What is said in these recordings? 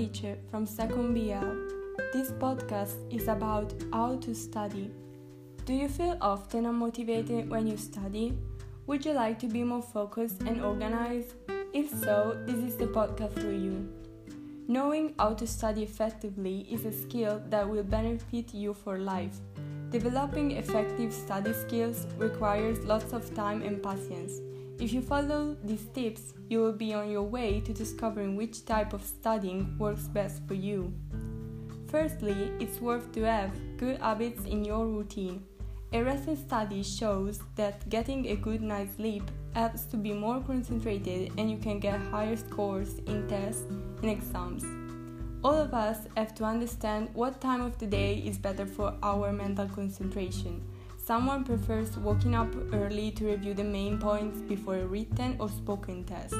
Alice from Second BL. This podcast is about how to study. Do you feel often unmotivated when you study? Would you like to be more focused and organized? If so, this is the podcast for you. Knowing how to study effectively is a skill that will benefit you for life. Developing effective study skills requires lots of time and patience. If you follow these tips, you will be on your way to discovering which type of studying works best for you. Firstly, it's worth to have good habits in your routine. A recent study shows that getting a good night's sleep helps to be more concentrated and you can get higher scores in tests and exams. All of us have to understand what time of the day is better for our mental concentration. Someone prefers waking up early to review the main points before a written or spoken test,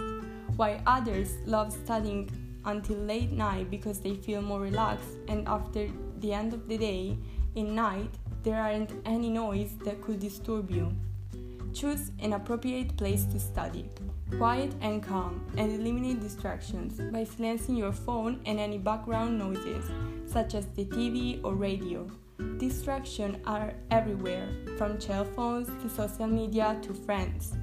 while others love studying until late night because they feel more relaxed and after the end of the day, in night, there aren't any noise that could disturb you. Choose an appropriate place to study quiet and calm, and eliminate distractions by silencing your phone and any background noises, such as the TV or radio. Distractions are everywhere, from cell phones to social media to friends.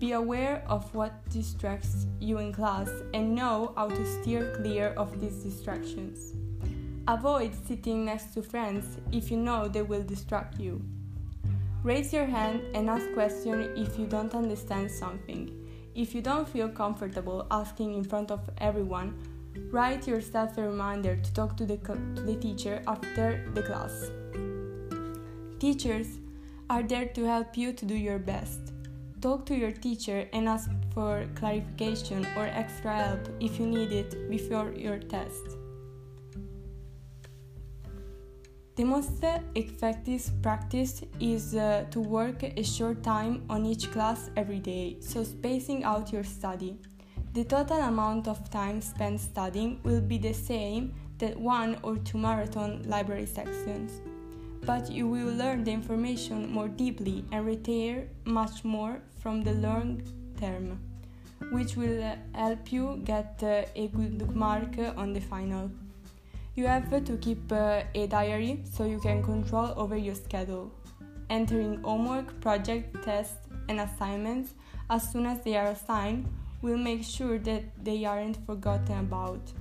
Be aware of what distracts you in class and know how to steer clear of these distractions. Avoid sitting next to friends if you know they will distract you. Raise your hand and ask questions if you don't understand something. If you don't feel comfortable asking in front of everyone, write yourself a reminder to talk to the, to the teacher after the class. Teachers are there to help you to do your best. Talk to your teacher and ask for clarification or extra help if you need it before your test. The most effective practice is uh, to work a short time on each class every day, so spacing out your study. The total amount of time spent studying will be the same that one or two marathon library sections, but you will learn the information more deeply and retain much more from the long term, which will help you get uh, a good mark on the final. You have to keep uh, a diary so you can control over your schedule. Entering homework, project, tests, and assignments as soon as they are assigned will make sure that they aren't forgotten about.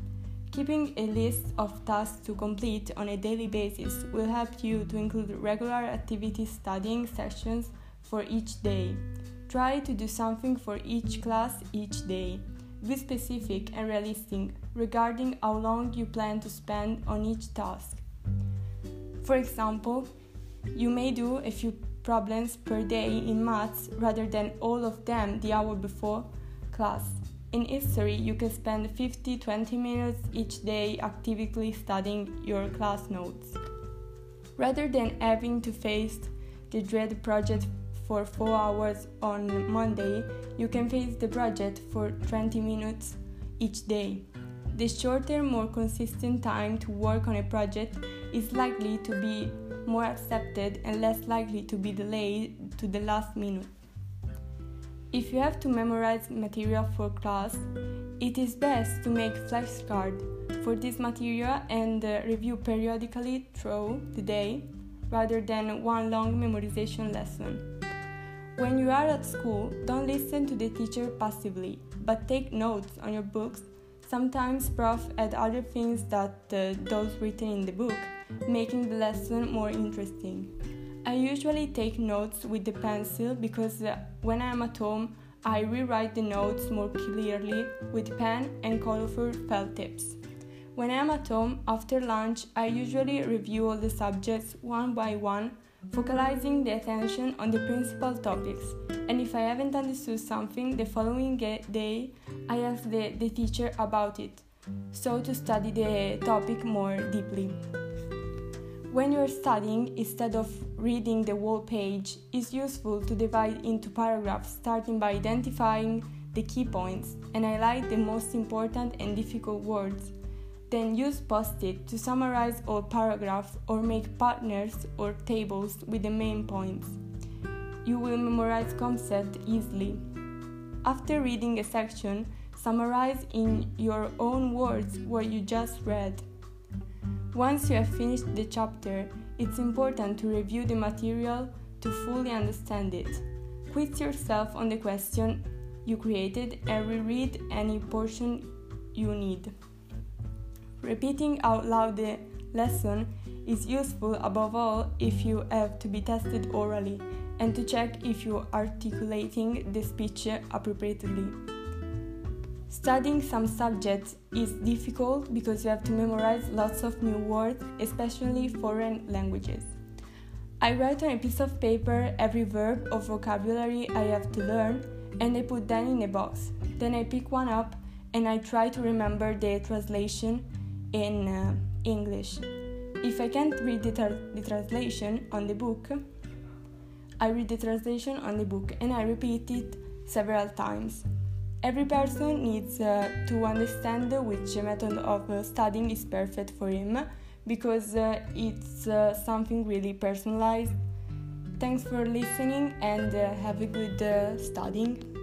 Keeping a list of tasks to complete on a daily basis will help you to include regular activity studying sessions for each day. Try to do something for each class each day. Be specific and realistic regarding how long you plan to spend on each task. For example, you may do a few problems per day in maths rather than all of them the hour before class. In history, you can spend 50 20 minutes each day actively studying your class notes. Rather than having to face the dread project for 4 hours on Monday, you can face the project for 20 minutes each day. The shorter, more consistent time to work on a project is likely to be more accepted and less likely to be delayed to the last minute. If you have to memorize material for class, it is best to make flashcards for this material and uh, review periodically through the day rather than one long memorization lesson. When you are at school, don't listen to the teacher passively, but take notes on your books. Sometimes prof add other things that uh, those written in the book, making the lesson more interesting. I usually take notes with the pencil because uh, when I am at home, I rewrite the notes more clearly with pen and colorful felt tips. When I am at home after lunch, I usually review all the subjects one by one focalizing the attention on the principal topics. And if I haven't understood something the following day, I ask the, the teacher about it, so to study the topic more deeply. When you're studying, instead of reading the whole page, is useful to divide into paragraphs starting by identifying the key points and highlight the most important and difficult words then use post-it to summarize all paragraphs or make partners or tables with the main points. You will memorize concepts easily. After reading a section, summarize in your own words what you just read. Once you have finished the chapter, it's important to review the material to fully understand it. Quiz yourself on the question you created and reread any portion you need. Repeating out loud the lesson is useful above all if you have to be tested orally and to check if you are articulating the speech appropriately. Studying some subjects is difficult because you have to memorize lots of new words, especially foreign languages. I write on a piece of paper every verb or vocabulary I have to learn and I put them in a box. Then I pick one up and I try to remember the translation in uh, English. If I can't read the, tra- the translation on the book, I read the translation on the book and I repeat it several times. Every person needs uh, to understand which method of uh, studying is perfect for him because uh, it's uh, something really personalized. Thanks for listening and uh, have a good uh, studying.